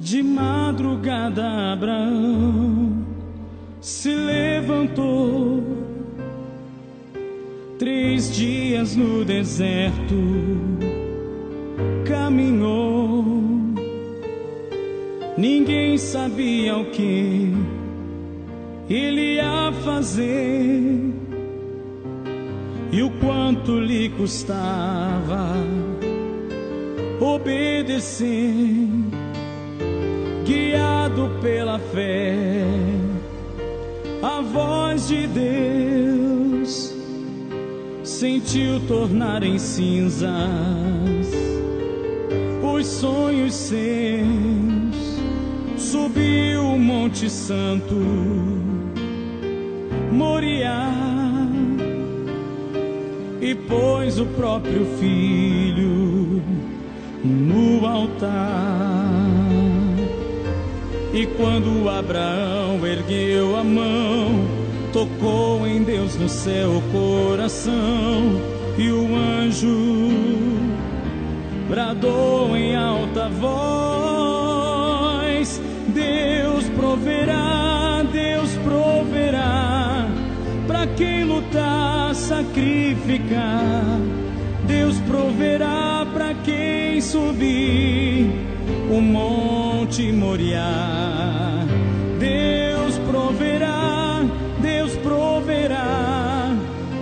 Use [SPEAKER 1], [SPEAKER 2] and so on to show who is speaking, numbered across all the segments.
[SPEAKER 1] De madrugada, Abraão se levantou. Três dias no deserto caminhou. Ninguém sabia o que ele ia fazer e o quanto lhe custava obedecer, fé, a voz de Deus sentiu tornar em cinzas. Os sonhos seus, subiu o Monte Santo, Moriá, e pôs o próprio filho no altar. E quando Abraão ergueu a mão, tocou em Deus no seu coração, e o anjo bradou em alta voz: Deus proverá, Deus proverá, para quem lutar, sacrificar. Deus proverá para quem subir o monte Moriá. Deus proverá, Deus proverá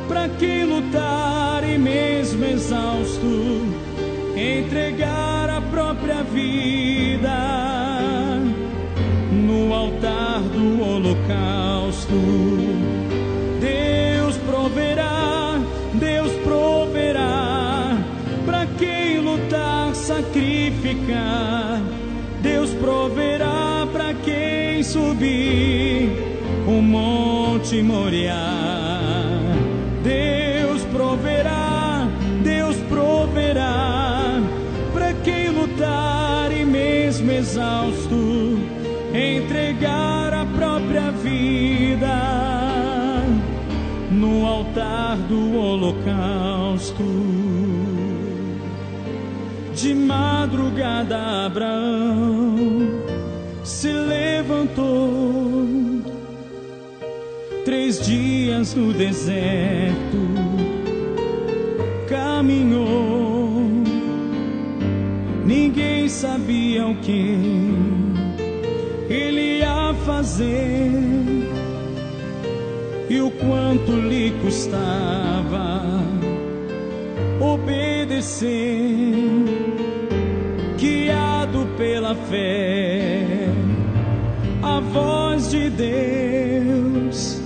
[SPEAKER 1] para quem lutar e mesmo exausto entregar a própria vida no altar do holocausto. Sacrificar. Deus proverá para quem subir o monte Moriá. Deus proverá, Deus proverá para quem lutar e mesmo exausto entregar a própria vida no altar do holocausto. De madrugada, Abraão se levantou. Três dias no deserto caminhou. Ninguém sabia o que ele ia fazer e o quanto lhe custava obedecer, guiado pela fé, a voz de Deus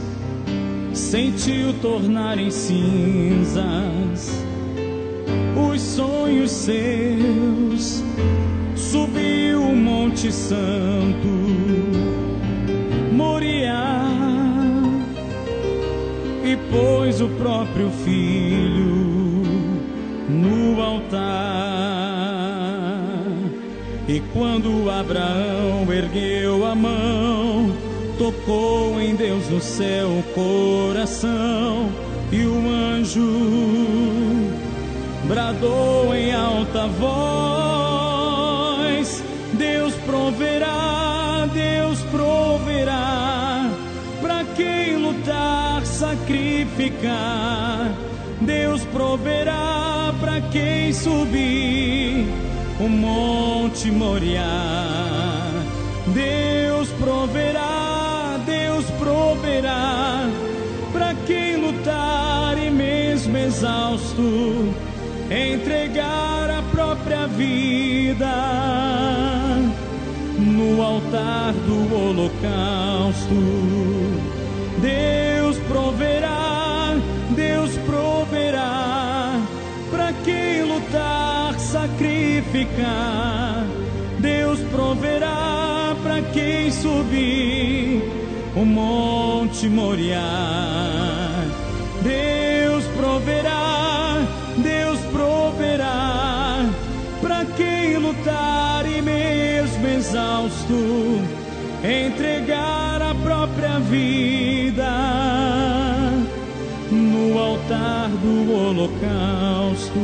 [SPEAKER 1] sentiu tornar em cinzas os sonhos seus, subiu o Monte Santo, Moriá, e pôs o próprio filho no altar. E quando Abraão ergueu a mão, tocou em Deus no seu coração, e o anjo bradou em alta voz: Deus proverá, Deus proverá, para quem lutar, sacrificar. Deus proverá quem subir o monte Moriá. Deus proverá, Deus proverá para quem lutar e mesmo exausto entregar a própria vida no altar do holocausto. Deus proverá, Deus proverá quem lutar, sacrificar. Deus proverá para quem subir o monte Moriá. Deus proverá, Deus proverá para quem lutar e mesmo exausto entregar a própria vida no altar do holocausto.